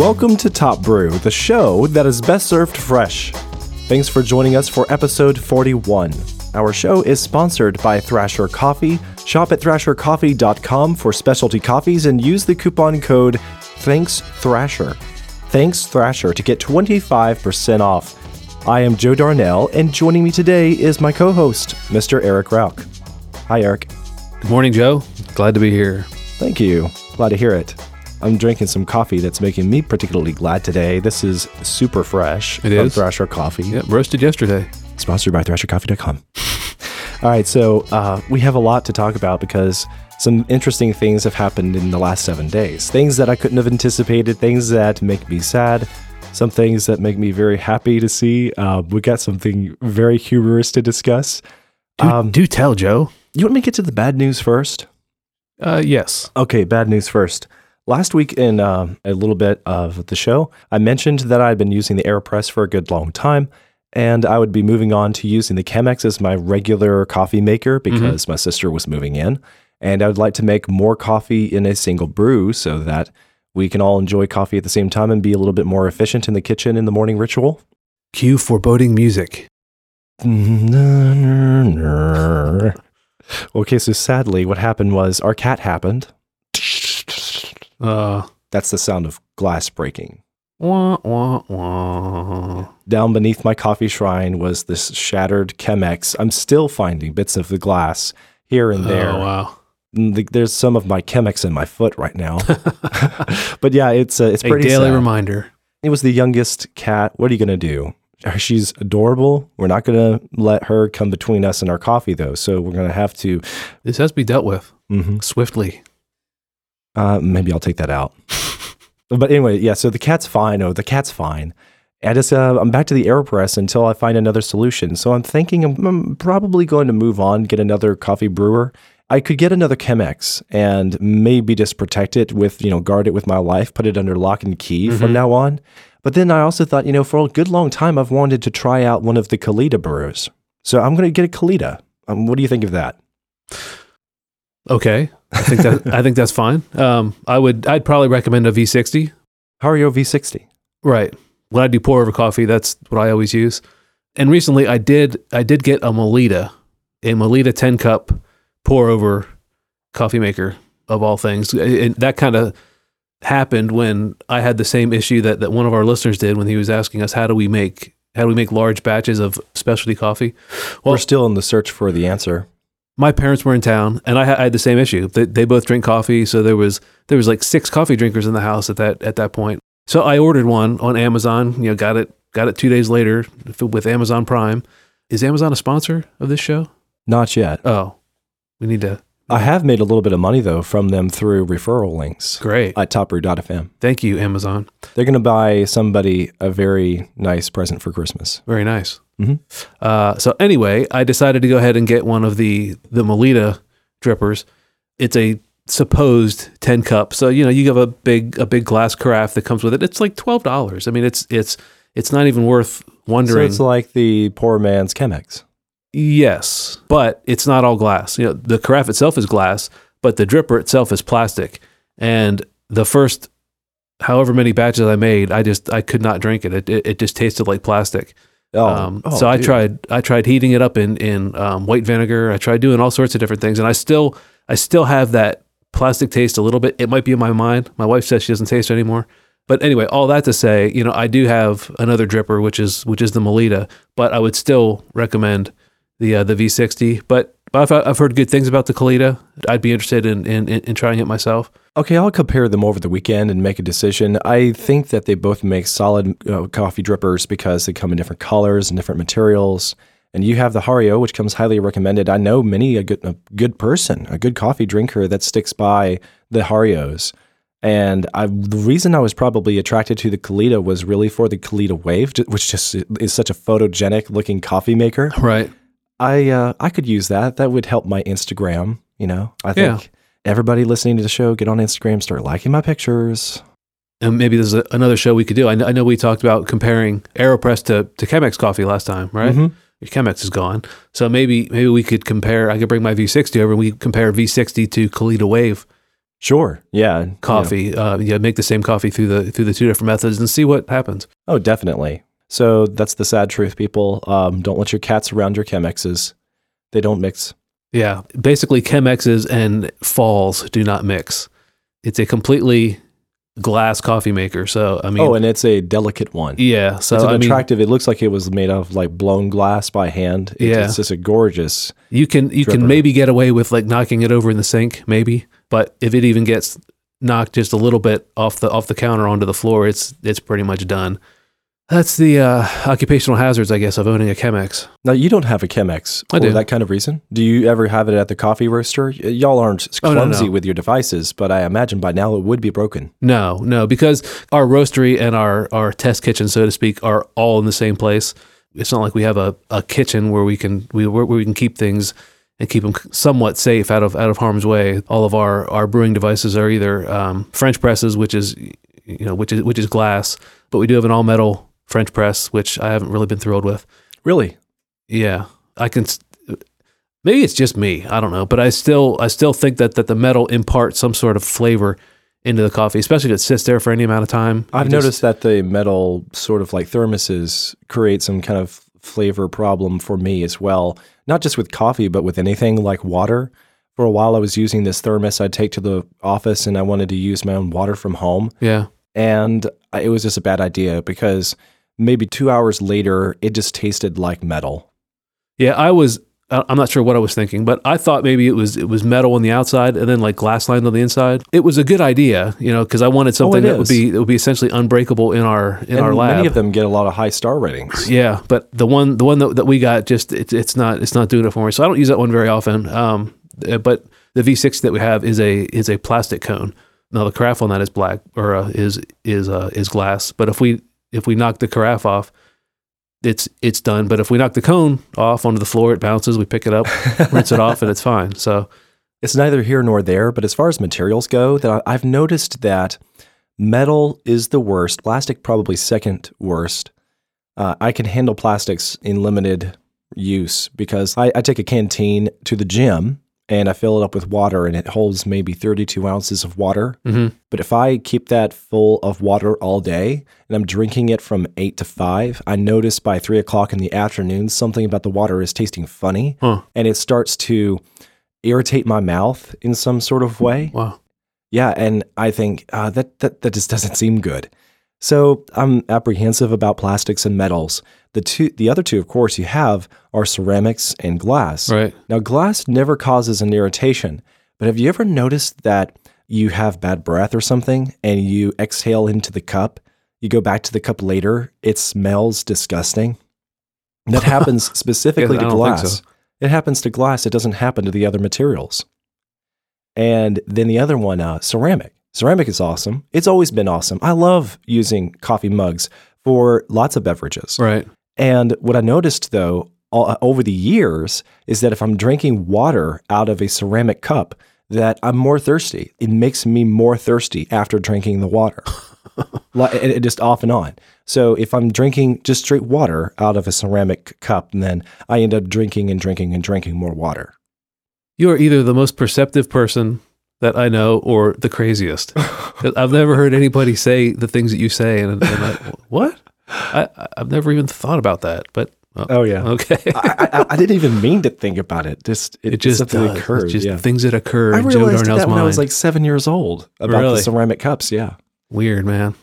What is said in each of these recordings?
Welcome to Top Brew, the show that is best served fresh. Thanks for joining us for episode 41. Our show is sponsored by Thrasher Coffee. Shop at thrashercoffee.com for specialty coffees and use the coupon code Thanks Thrasher. Thanks Thrasher to get 25% off. I am Joe Darnell, and joining me today is my co host, Mr. Eric Rauch. Hi, Eric. Good morning, Joe. Glad to be here. Thank you. Glad to hear it. I'm drinking some coffee that's making me particularly glad today. This is super fresh It from is? Thrasher Coffee, Yep, roasted yesterday. sponsored by thrashercoffee.com. All right, so uh, we have a lot to talk about because some interesting things have happened in the last seven days. Things that I couldn't have anticipated, things that make me sad, some things that make me very happy to see. Uh, we got something very humorous to discuss. Do, Um, do tell, Joe. You want me to get to the bad news first? Uh, yes. Okay, bad news first. Last week, in um, a little bit of the show, I mentioned that I'd been using the AeroPress for a good long time, and I would be moving on to using the Chemex as my regular coffee maker because my sister was moving in, and I would like to make more coffee in a single brew so that we can all enjoy coffee at the same time and be a little bit more efficient in the kitchen in the morning ritual. Cue foreboding music. okay, so sadly, what happened was our cat happened. Uh, That's the sound of glass breaking. wah, wah, wah. Down beneath my coffee shrine was this shattered Chemex. I'm still finding bits of the glass here and there. Oh, wow. Mm, There's some of my Chemex in my foot right now. but yeah, it's uh, it's A pretty daily sad. reminder. It was the youngest cat. What are you gonna do? She's adorable. We're not gonna let her come between us and our coffee, though. So we're gonna have to. This has to be dealt with mhm. swiftly. Uh, maybe I'll take that out. but anyway, yeah. So the cat's fine. Oh, the cat's fine. I just uh, I'm back to the Aeropress until I find another solution. So I'm thinking I'm, I'm probably going to move on, get another coffee brewer. I could get another Chemex and maybe just protect it with you know guard it with my life, put it under lock and key from now on. But then I also thought you know for a good long time I've wanted to try out one of the Kalita brewers. So I'm going to get a Kalita. Um, what do you think of that? Okay. I think that I think that's fine. Um, I would I'd probably recommend a V60. Hario V60. Right. When I do pour over coffee, that's what I always use. And recently I did I did get a Melitta, a Melitta 10 cup pour over coffee maker of all things. And that kind of happened when I had the same issue that, that one of our listeners did when he was asking us how do we make how do we make large batches of specialty coffee? Well, We're still in the search for the answer. My parents were in town and I, had- I had the same issue. They, they both drink coffee, so there was there was like six coffee drinkers in the house at that at that point. So I ordered one on Amazon. You know, got it got it two days later with Amazon Prime. Is Amazon a sponsor of this show? Not yet. Oh, we need to. I have made a little bit of money though from them through referral links Great, at topbrew.fm. thank you, Amazon. They're going to buy somebody a very nice present for Christmas. Very nice. Mhm. Uh, so anyway, I decided to go ahead and get one of the the Melitta drippers. It's a supposed 10 cup. So, you know, you have a big a big glass carafe that comes with it. It's like $12. I mean, it's it's it's not even worth So wondering. it's like the poor man's Chemex. Yes, but it's not all glass. You know, the carafe itself is glass, but the dripper itself is plastic. And the first however many batches I made, I just I could not drink it. It it, it just tasted like plastic. Oh, Um, oh, so I dude. tried I tried heating it up in in um, white vinegar. I tried doing all sorts of different things, and I still I still have that plastic taste a little bit. It might be in my mind. My wife says she doesn't taste it anymore. But anyway, all that to say, you know, I do have another dripper, which is which is the Melitta, but I would still recommend the uh, the V60. But but I've, I've heard good things about the Kalita. I'd be interested in in, in in trying it myself. Okay, I'll compare them over the weekend and make a decision. I think that they both make solid uh, coffee drippers because they come in different colors and different materials. And you have the Hario, which comes highly recommended. I know many a good a good person, a good coffee drinker that sticks by the Harios. And I, the reason I was probably attracted to the Kalita was really for the Kalita Wave, which just is such a photogenic looking coffee maker. Right. I uh, I could use that. That would help my Instagram. You know, I Yeah. think everybody listening to the show get on Instagram, start liking my pictures. And maybe there's a, another show we could do. I know, I know we talked about comparing Aeropress to, to Chemex coffee last time, right? Mhm. Your Chemex is gone. So maybe maybe we could compare. I could bring my V60 over and we compare V60 to Kalita Wave Sure. Yeah. you know. coffee. Uh, yeah, make the same coffee through the through the two different methods and see what happens. Oh, definitely. So that's the sad truth, people. Um, don't let your cats around your Chemexes. They don't mix. Yeah, basically, Chemexes and Falls do not mix. It's a completely glass coffee maker. So I mean, oh, and it's a delicate one. yeah. So it's an I mean, attractive. it looks like it was made of like blown glass by hand. It's, Yeah. it's just a gorgeous. you can you can maybe get away with like knocking it over in the sink, maybe. But if it even gets knocked just a little bit off the off the counter onto the floor, it's it's pretty much done. That's the uh, occupational hazards, I guess, of owning a Chemex. Now you don't have a Chemex I for do. that kind of reason. Do you ever have it at the coffee roaster? Y'all aren't Oh, no, clumsy no. with your devices, but I imagine by now it would be broken. No, no, because our roastery and our, our test kitchen, so to speak, are all in the same place. It's not like we have a, a kitchen where we can we where we can keep things and keep them somewhat safe out of out of harm's way. All of our, our brewing devices are either um, French presses, which is you know which is which is glass, but we do have an all metal French press, which I haven't really been thrilled with. Really? Yeah, I can. Maybe it's just me. I don't know, but I still I still think that that the metal imparts some sort of flavor into the coffee, especially if it sits there for any amount of time. I've just- noticed that the metal sort of like thermoses create some kind of flavor problem for me as well. Not just with coffee, but with anything like water. For a while, I was using this thermos I'd take to the office and I wanted to use my own water from home. Yeah, And it was just a bad idea because maybe two hours later, it just tasted like metal. yeah. I was. I'm not sure what I was thinking, but I thought maybe it was it was metal on the outside and then like glass lined on the inside. It was a good idea, you know, because I wanted something it that would be that would be essentially unbreakable in our in and our lab. many of them get a lot of high star ratings. Yeah, but the one the one that, that we got just it's it's not it's not doing it for me. So I don't use that one very often. Um, uh, but the V6 that we have is a is a plastic cone. Now the carafe on that is black or uh, is is uh, is glass. But if we if we knock the carafe off, it's it's done. But if we knock the cone off onto the floor, it bounces. We pick it up, rinse it off, and it's fine. So It's neither here nor there, but as far as materials go, that I've noticed that metal is the worst, plastic probably second worst. Uh, I can handle plastics in limited use because I, I take a canteen to the gym and I fill it up with water and it holds maybe 32 ounces of water. Mhm. But if I keep that full of water all day and I'm drinking it from eight to five, I notice by three o'clock in the afternoon something about the water is tasting funny Huh. and it starts to irritate my mouth in some sort of way. wow, Yeah, and I think uh, that, that that just doesn't seem good. So I'm apprehensive about plastics and metals. The two, the other two, of course, you have are ceramics and glass. right? Now, glass never causes an irritation, but have you ever noticed that you have bad breath or something and you exhale into the cup? You go back to the cup later, it smells disgusting. That happens specifically Yeah, to glass. so. It happens to glass, it doesn't happen to the other materials. And then the other one, uh, ceramic. Ceramic is awesome. It's always been awesome. I love using coffee mugs for lots of beverages. Right. And what I noticed though all, uh, over the years is that if I'm drinking water out of a ceramic cup, that I'm more thirsty. It makes me more thirsty after drinking the water. like, it, it just off and on. So if I'm drinking just straight water out of a ceramic cup, then I end up drinking and drinking and drinking more water. You are either the most perceptive person that I know or the craziest. I've never heard anybody say the things that you say, and, and I, what? I, I've never even thought about that. But oh, Oh yeah. okay, I, I, I didn't even mean to think about it. Just it, it just does. occurred. It's just yeah. things that occur I realized that when mind. I was like seven years old about Really? the ceramic cups. Yeah. Weird, man.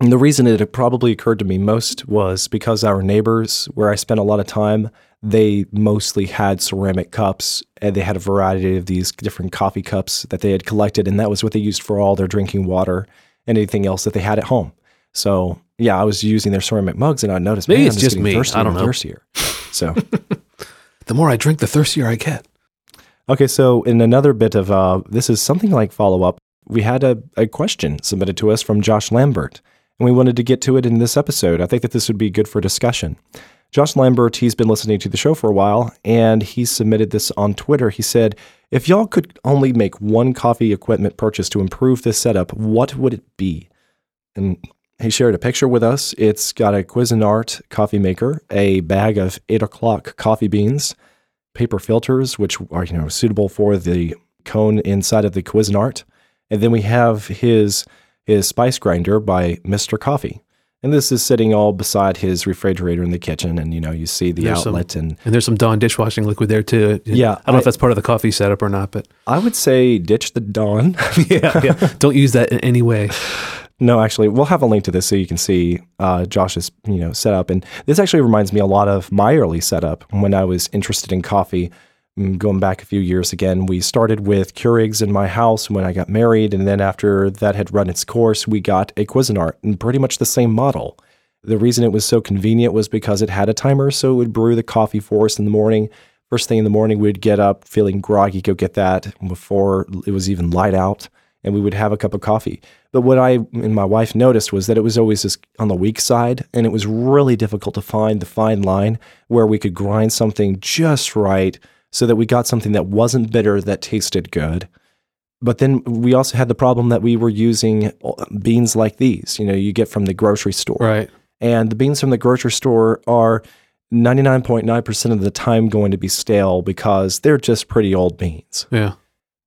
And the reason it probably occurred to me most was because our neighbors, where I spent a lot of time, they mostly had ceramic cups and they had a variety of these different coffee cups that they had collected. And that was what they used for all their drinking water and anything else that they had at home. So, yeah, I was using their ceramic mugs and I noticed, Maybe man, it's I'm just getting me. thirstier I don't and know. Thirstier. So, The more I drink, the thirstier I get. Okay, so in another bit of uh, this is something like follow up. We had a, a question submitted to us from Josh Lambert, and we wanted to get to it in this episode. I think that this would be good for discussion. Josh Lambert, he's been listening to the show for a while, and he submitted this on Twitter. He said, If y'all could only make one coffee equipment purchase to improve this setup, what would it be? And he shared a picture with us. It's got a Cuisinart coffee maker, a bag of eight o'clock coffee beans, paper filters, which are you know suitable for the cone inside of the Cuisinart, And then we have his his spice grinder by Mr. Coffee. And this is sitting all beside his refrigerator in the kitchen, and you know you see the There's some- outlet. and And there's some Dawn dishwashing liquid there too. Yeah, I don't know if that's part of the coffee setup or not, but I would say ditch the Dawn. yeah, yeah. Don't use that in any way. No, actually, we'll have a link to this so you can see uh, Josh's you know setup. And this actually reminds me a lot of my early setup when I was interested in coffee. Mm, Going back a few years again, we started with Keurigs in my house when I got married, and then after that had run its course, we got a Cuisinart, and pretty much the same model. The reason it was so convenient was because it had a timer, so it would brew the coffee for us in the morning. First thing in the morning, we'd get up feeling groggy, go get that before it was even light out, and we would have a cup of coffee. But what I and my wife noticed was that it was always just on the weak side, and it was really difficult to find the fine line where we could grind something just right so that we got something that wasn't bitter, that tasted good. But then we also had the problem that we were using uh, beans like these, you know, you get from the grocery store. Right. And the beans from the grocery store are 99.9% of the time going to be stale because they're just pretty old beans. Yeah.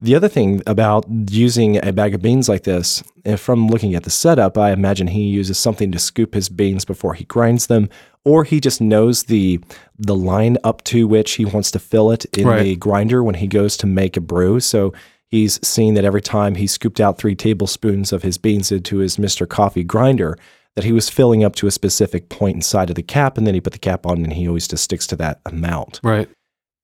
The other thing about using a bag of beans like this, from looking at the setup, I imagine he uses something to scoop his beans before he grinds them, or he just knows the the line up to which he wants to fill it in Right. the grinder when he goes to make a brew. So he's seen that every time he scooped out three tablespoons of his beans into his Mr. Coffee grinder, that he was filling up to a specific point inside of the cap, and then he put the cap on, and he always just sticks to that amount Right.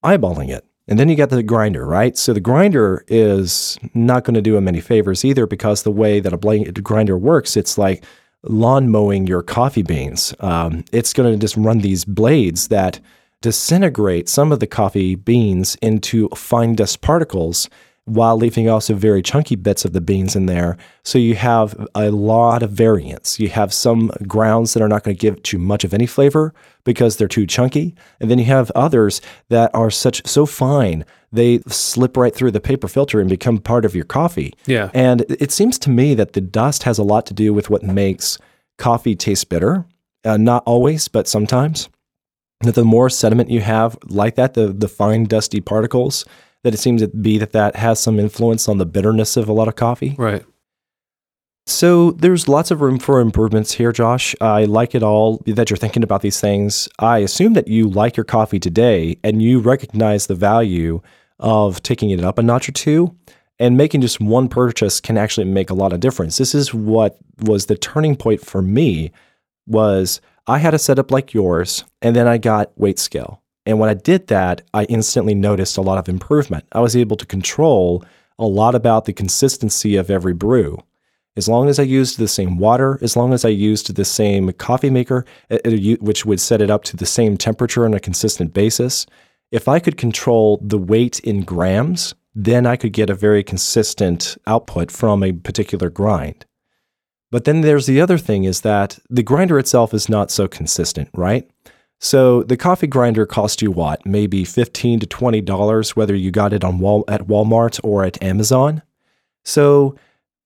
eyeballing it. And then you got the grinder, right? So the grinder is not going to do him any favors either because the way that a grinder works, it's like lawn mowing your coffee beans. Um, it's going to just run these blades that disintegrate some of the coffee beans into fine dust particles while leaving also very chunky bits of the beans in there. So you have a lot of variance. You have some grounds that are not going to give too much of any flavor because they're too chunky, and then you have others that are such so fine they slip right through the paper filter and become part of your coffee. Yeah. And it seems to me that the dust has a lot to do with what makes coffee taste bitter. Uh, not always, but sometimes. That the more sediment you have like that, the the fine dusty particles, that it seems to be that that has some influence on the bitterness of a lot of coffee. Right. So there's lots of room for improvements here, Josh. I like it all that you're thinking about these things. I assume that you like your coffee today and you recognize the value of taking it up a notch or two. And making just one purchase can actually make a lot of difference. This is what was the turning point for me was I had a setup like yours and then I got weight scale. And when I did that, I instantly noticed a lot of improvement. I was able to control a lot about the consistency of every brew. As long as I used the same water, as long as I used the same coffee maker, uh, uh, which would set it up to the same temperature on a consistent basis, if I could control the weight in grams, then I could get a very consistent output from a particular grind. But then there's the other thing is that the grinder itself is not so consistent, right? So the coffee grinder cost you what? Maybe fifteen to twenty dollars, whether you got it on Wal- at Walmart or at Amazon. So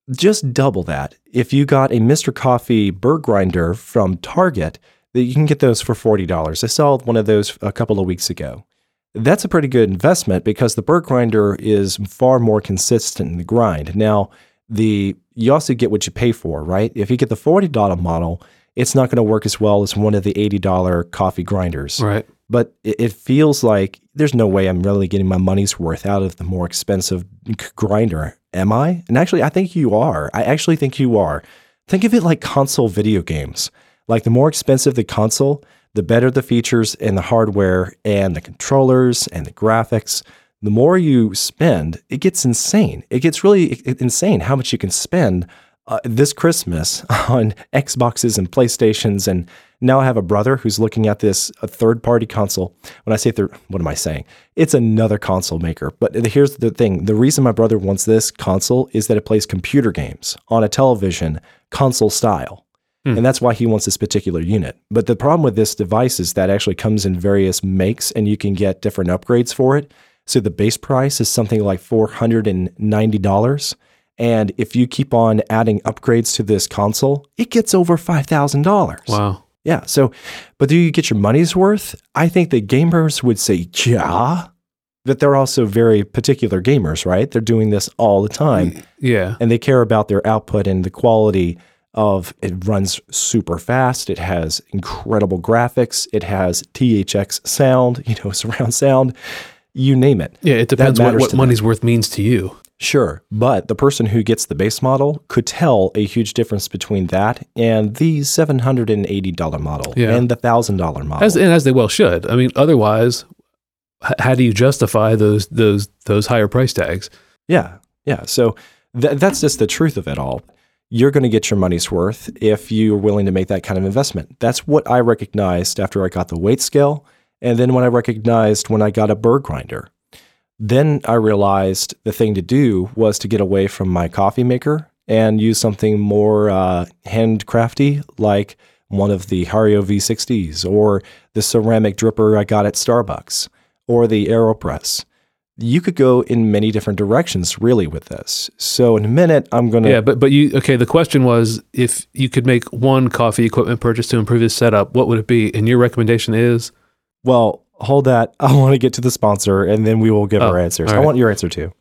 just double that. If you got a Mr. Coffee burr grinder from Target, that you can get those for forty dollars. I saw one of those a couple of weeks ago. That's a pretty good investment because the burr grinder is far more consistent in the grind. Now, the you also get what you pay for, right? If you get the forty dollar model, it's not going to work as well as one of the eighty dollar coffee grinders Right. but it, it feels like there's no way I'm really getting my money's worth out of the more expensive grinder. Am I? And actually, I think you are. I actually think you are. Think of it like console video games. Like the more expensive the console, the better the features and the hardware and the controllers and the graphics. The more you spend, it gets insane. It gets really insane how much you can spend uh, this Christmas on Xboxes and PlayStations. And now I have a brother who's looking at this a third party console. When I say third, what am I saying? It's another console maker. But here's the thing the reason my brother wants this console is that it plays computer games on a television console style. And that's why he wants this particular unit. But the problem with this device is that it actually comes in various makes and you can get different upgrades for it. So the base price is something like $490. And if you keep on adding upgrades to this console, it gets over $5,000. Wow. Yeah. So, but do you get your money's worth? I think the gamers would say, yeah. But they're also very particular gamers, right? They're doing this all the time mm, Yeah. and they care about their output and the quality of it runs super fast. It has incredible graphics. It has THX sound, you know, surround sound, you name it. Yeah. It depends what, what to them. money's worth means to you. Sure, but the person who gets the base model could tell a huge difference between that and the $780 model Yeah. and the $1000 model. As, and as they well should. I mean, otherwise, h- how do you justify those those those higher price tags? Yeah, yeah. So th- that's just the truth of it all. You're going to get your money's worth if you're willing to make that kind of investment. That's what I recognized after I got the weight scale, and then when I recognized when I got a burr grinder. Then I realized the thing to do was to get away from my coffee maker and use something more uh, handcrafty, like one of the Hario V60s or the ceramic dripper I got at Starbucks or the AeroPress you could go in many different directions really with this. So in a minute, I'm going to. Yeah, but but you okay? The question was if you could make one coffee equipment purchase to improve his setup, what would it be? And your recommendation is Well, hold that. I want to get to the sponsor and then we will give Oh, our answers. all I want your answer too.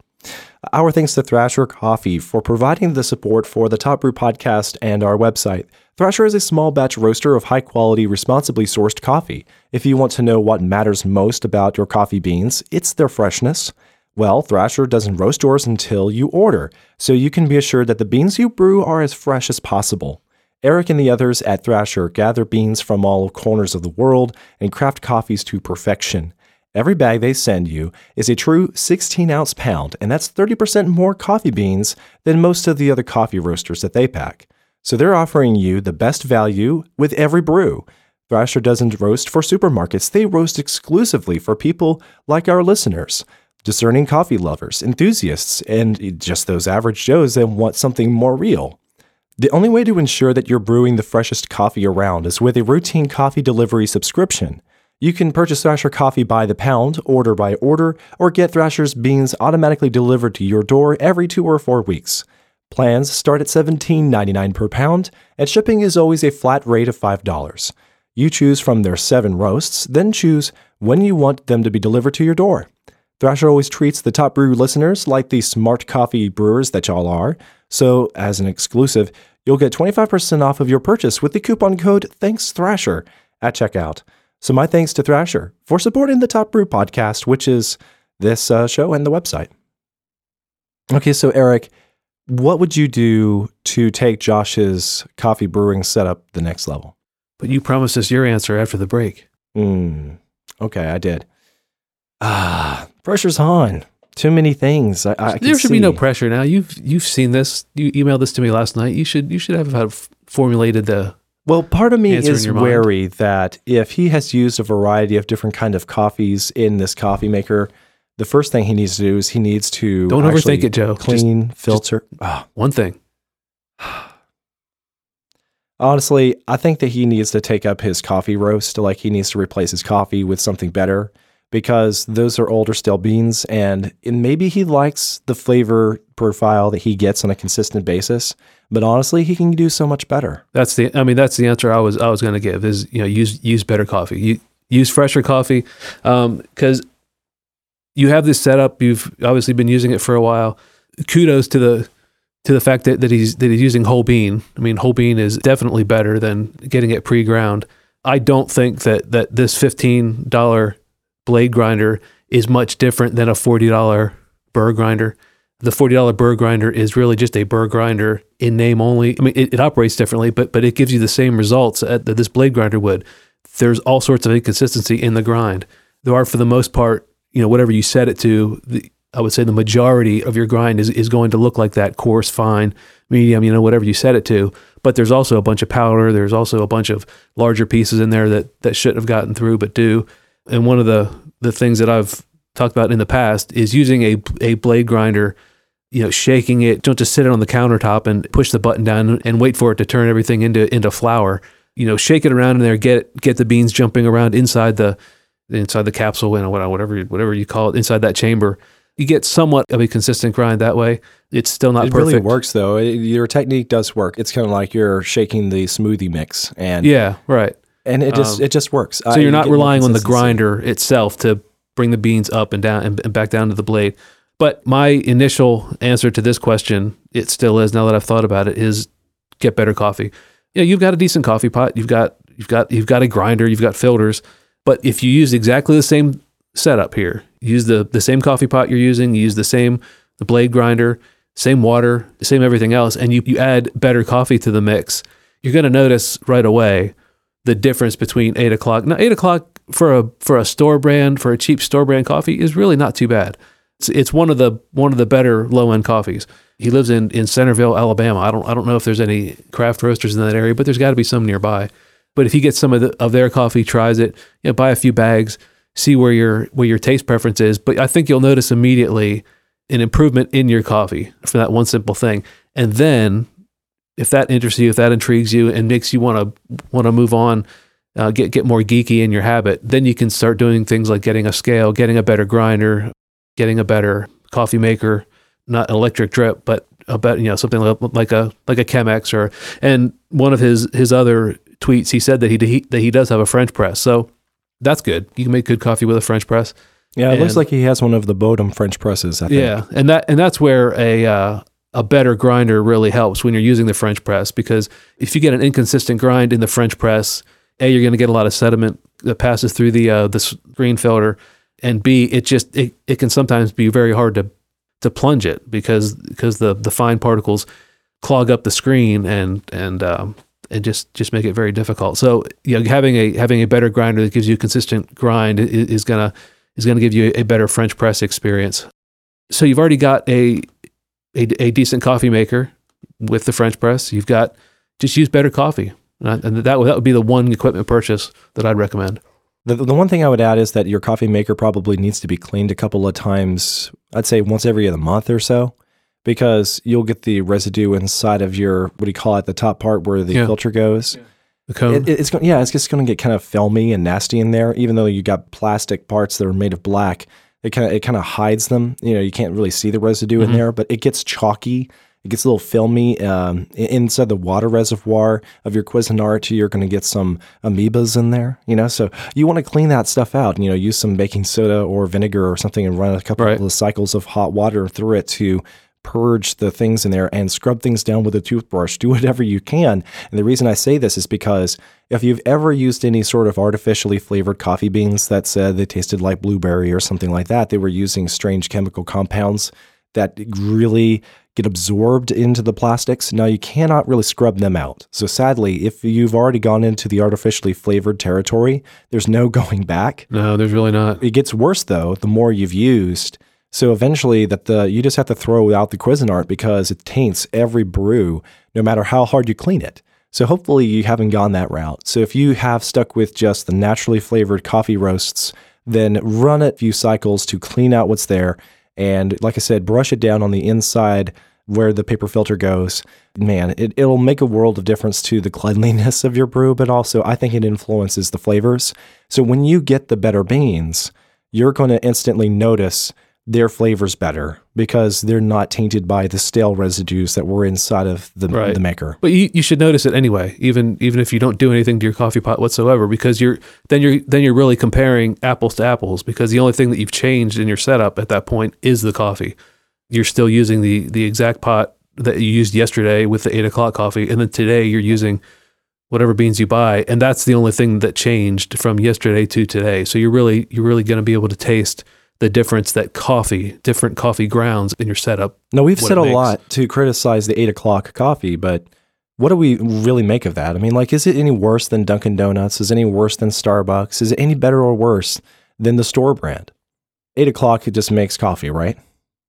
Our thanks to Thrasher Coffee for providing the support for the Top Brew podcast and our website. Thrasher is a small batch roaster of high quality, responsibly sourced coffee. If you want to know what matters most about your coffee beans, it's their freshness. Well, Thrasher doesn't roast yours until you order, so you can be assured that the beans you brew are as fresh as possible. Eric and the others at Thrasher gather beans from all corners of the world and craft coffees to perfection. Every bag they send you is a true 16 ounce pound, and that's 30% more coffee beans than most of the other coffee roasters that they pack. So they're offering you the best value with every brew. Thrasher doesn't roast for supermarkets, they roast exclusively for people like our listeners, discerning coffee lovers, enthusiasts, and just those average Joes that want something more real. The only way to ensure that you're brewing the freshest coffee around is with a routine coffee delivery subscription. You can purchase Thrasher coffee by the pound, order by order, or get Thrasher's beans automatically delivered to your door every two or four weeks. Plans start at $17.99 per pound, and shipping is always a flat rate of $5. You choose from their seven roasts, then choose when you want them to be delivered to your door. Thrasher always treats the top brew listeners like the smart coffee brewers that y'all are. So, as an exclusive, you'll get 25% off of your purchase with the coupon code Thanks Thrasher at checkout. So, my thanks to Thrasher for supporting the Top Brew podcast, which is this uh, show and the website. Okay, so Eric, what would you do to take Josh's coffee brewing setup the next level? but you promised us your answer after the break. Hmm. Okay, I did. Ah, pressure's on. Too many things. I, I there should be no pressure now. You've you've seen this. You emailed this to me last night. You should you should have, have formulated the Well, part of me is wary that if he has used a variety of different kind of coffees in this coffee maker, the first thing he needs to do is he needs to Don't overthink it, Joe. Just Clean, filter. Ah, one thing. honestly, I think that he needs to take up his coffee roast. Like he needs to replace his coffee with something better because those are older stale beans, and, and maybe he likes the flavor profile that he gets on a consistent basis. But honestly, he can do so much better. That's the. I mean, that's the answer I was I was going to give. Is you know use use better coffee. You use fresher coffee um, because you have this setup. You've obviously been using it for a while. Kudos to the to the fact that, that he's that he's using whole bean. I mean, whole bean is definitely better than getting it pre ground. I don't think that that this fifteen dollar blade grinder is much different than a forty dollar burr grinder. The forty dollar burr grinder is really just a burr grinder in name only. I mean, it, it operates differently, but but it gives you the same results that this blade grinder would. There's all sorts of inconsistency in the grind. There are, for the most part, you know, whatever you set it to, the, I would say the majority of your grind is, is going to look like that coarse, fine, medium, you know, whatever you set it to. But there's also a bunch of powder. There's also a bunch of larger pieces in there that, that shouldn't have gotten through, but do. And one of the, the things that I've talked about in the past is using a, a blade grinder, you know, shaking it. Don't just sit it on the countertop and push the button down and wait for it to turn everything into, into flour. You know, shake it around in there, get, get the beans jumping around inside the, inside the capsule, and whatever, whatever you call it, inside that chamber you get somewhat of a consistent grind that way. It's still not perfect. it perfect. really works though. It- your technique does work. It's kind of like you're shaking the smoothie mix, and Yeah, right. And it just Um, it just works. So you're not relying on the grinder itself to bring the beans up and down and, back down to the blade. But my initial answer to this question, it still is now that I've thought about it, is get better coffee. Yeah, you've got a decent coffee pot. You've got you've got you've got a grinder. You've got filters. But if you use exactly the same setup here, use the the same coffee pot you're using, you use the same the blade grinder, same water, same everything else, and you you add better coffee to the mix, you're going to notice right away the difference between eight o'clock. Now, eight o'clock for a for a store brand for a cheap store brand coffee is really not too bad. It's, it's one of the one of the better low end coffees. He lives in in Centerville, Alabama. I don't I don't know if there's any craft roasters in that area, but there's got to be some nearby. But if he gets some of the, of their coffee, tries it, you know, buy a few bags, see where your where your taste preference is. But I think you'll notice immediately an improvement in your coffee for that one simple thing. And then if that interests you, if that intrigues you and makes you want to want to move on, uh, get get more geeky in your habit, then you can start doing things like getting a scale, getting a better grinder, getting a better coffee maker, not electric drip, but about you know something like, like a like a Chemex or and one of his his other tweets he said that he, he that he does have a French press, so that's good. You can make good coffee with a French press. Yeah, it looks like he has one of the Bodum French presses. I think. Yeah, and that and that's where a uh, a better grinder really helps when you're using the French press because if you get an inconsistent grind in the French press, a you're going to get a lot of sediment that passes through the uh, the screen filter, and b it just it, it can sometimes be very hard to to plunge it because because the the fine particles clog up the screen and and um, and just just make it very difficult. So you know, having a having a better grinder that gives you consistent grind i- is gonna is gonna give you a better French press experience. So you've already got a a, a decent coffee maker with the French press. You've got just use better coffee, and and that would that would be the one equipment purchase that I'd recommend. The, the one thing I would add is that your coffee maker probably needs to be cleaned a couple of times. I'd say once every other month or so, because you'll get the residue inside of your what do you call it, the top part where the Yeah. filter goes. The cone. It, it's going, yeah, it's just going to get kind of filmy and nasty in there. Even though you got plastic parts that are made of black, it kind of it kind of hides them. You know, you can't really see the residue in there, but it gets chalky. It gets a little filmy um, inside the water reservoir of your Cuisinart. You're going to get some amoebas in there. You know, so you want to clean that stuff out. You know, use some baking soda or vinegar or something and run a couple Right. of cycles of hot water through it to purge the things in there and scrub things down with a toothbrush. Do whatever you can. And the reason I say this is because if you've ever used any sort of artificially flavored coffee beans that said they tasted like blueberry or something like that, they were using strange chemical compounds that really get absorbed into the plastics. Now you cannot really scrub them out. So sadly, if you've already gone into the artificially flavored territory, there's no going back. no, there's really not. It gets worse though, the more you've used. So eventually that the you just have to throw out the Cuisinart because it taints every brew no matter how hard you clean it. So hopefully you haven't gone that route. So if you have stuck with just the naturally flavored coffee roasts, then run it a few cycles to clean out what's there and like I said, brush it down on the inside where the paper filter goes. Man, it, it'll make a world of difference to the cleanliness of your brew, but also I think it influences the flavors. So when you get the better beans, you're going to instantly notice their flavors better because they're not tainted by the stale residues that were inside of the, Right. the maker. But you, you should notice it anyway, even even if you don't do anything to your coffee pot whatsoever, because you're then you're then you're really comparing apples to apples because the only thing that you've changed in your setup at that point is the coffee. You're still using the the exact pot that you used yesterday with the eight o'clock coffee, and then today you're using whatever beans you buy, and that's the only thing that changed from yesterday to today. So you're really you're really going to be able to taste the difference that coffee, different coffee grounds in your setup. No, we've said a makes. lot to criticize the eight o'clock coffee, but what do we really make of that? I mean, like, is it any worse than Dunkin' Donuts? Is it any worse than Starbucks? Is it any better or worse than the store brand? Eight o'clock, it just makes coffee, right?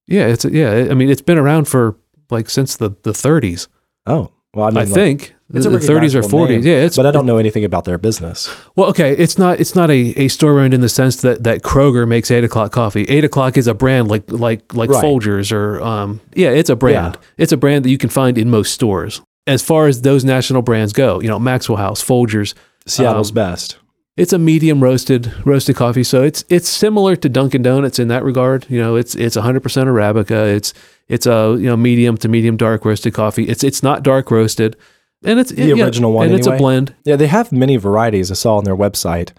Yeah, it's yeah. I mean, it's been around for like since the the 30s. Oh, well, I mean, I like, think it's a the 30s or 40s. name, Yeah, it's but I don't know anything about their business. well, okay. It's not it's not a, a store brand in the sense that that Kroger makes eight o'clock coffee. Eight o'clock is a brand like like like Right. Folgers or um yeah, it's a brand. It's a brand that you can find in most stores. As far as those national brands go, you know, Maxwell House, Folgers, Seattle's Um, best. it's a medium roasted roasted coffee, so it's it's similar to Dunkin' Donuts in that regard. You know, it's it's 100% arabica. It's it's a you know medium to medium dark roasted coffee. It's it's not dark roasted, and it's The yeah, original one and it's a blend. Yeah, they have many varieties I saw on their website.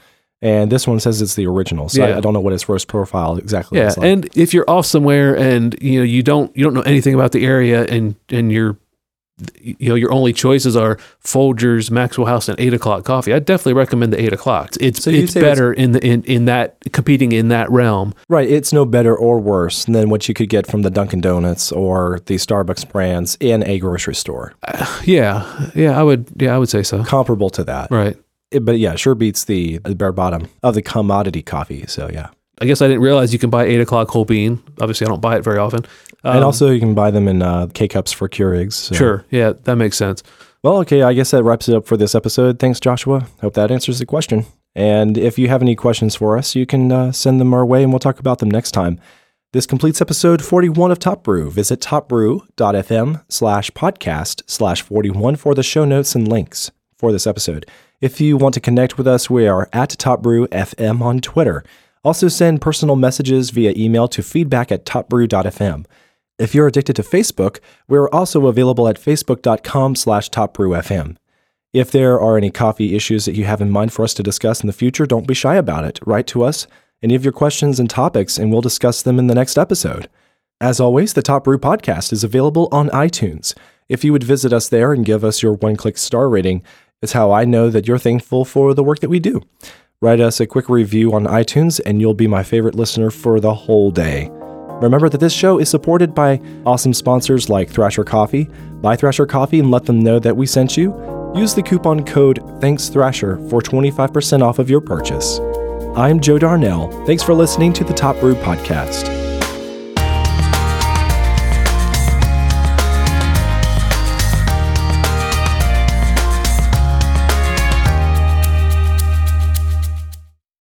And this one says it's the original, so I, Yeah. I don't know what its roast profile exactly Yeah, is like. and if you're off somewhere and you know you don't you don't know anything about the area and and you're you know your only choices are Folgers, Maxwell House, and eight o'clock coffee. I definitely recommend the eight o'clock. It's So it's say it's- better in the in, in that competing in that realm. right, it's no better or worse than what you could get from the Dunkin' Donuts or the Starbucks brands in a grocery store. Uh, yeah, yeah, I would yeah I would say so. Comparable to that. Right. It- but yeah, sure beats the, the bare bottom of the commodity coffee. So yeah. I guess I didn't realize you can buy eight o'clock whole bean. Obviously, I don't buy it very often. and Um, also you can buy them in uh, K cups for Keurigs. So. sure, yeah, that makes sense. Well, okay, I guess that wraps it up for this episode. Thanks, Joshua. Hope that answers the question. And if you have any questions for us, you can uh, send them our way and we'll talk about them next time. This completes episode 41 of Top Brew. Visit topbrew.fm slash podcast slash 41 for the show notes and links for this episode. If you want to connect with us, we are at Top Brew FM on Twitter. Also send personal messages via email to feedback at topbrew.fm. If you're addicted to Facebook, we're also available at facebook.com slash topbrewfm. If there are any coffee issues that you have in mind for us to discuss in the future, don't be shy about it. Write to us any of your questions and topics, and we'll discuss them in the next episode. As always, the Top Brew podcast is available on iTunes. If you would visit us there and give us your one click star rating, it's how I know that you're thankful for the work that we do. Write us a quick review on iTunes, and you'll be my favorite listener for the whole day. Remember that this show is supported by awesome sponsors like Thrasher Coffee. Buy Thrasher Coffee and let them know that we sent you. Use the coupon code ThanksThrasher for 25% off of your purchase. I'm Joe Darnell. Thanks for listening to the Top Brew Podcast.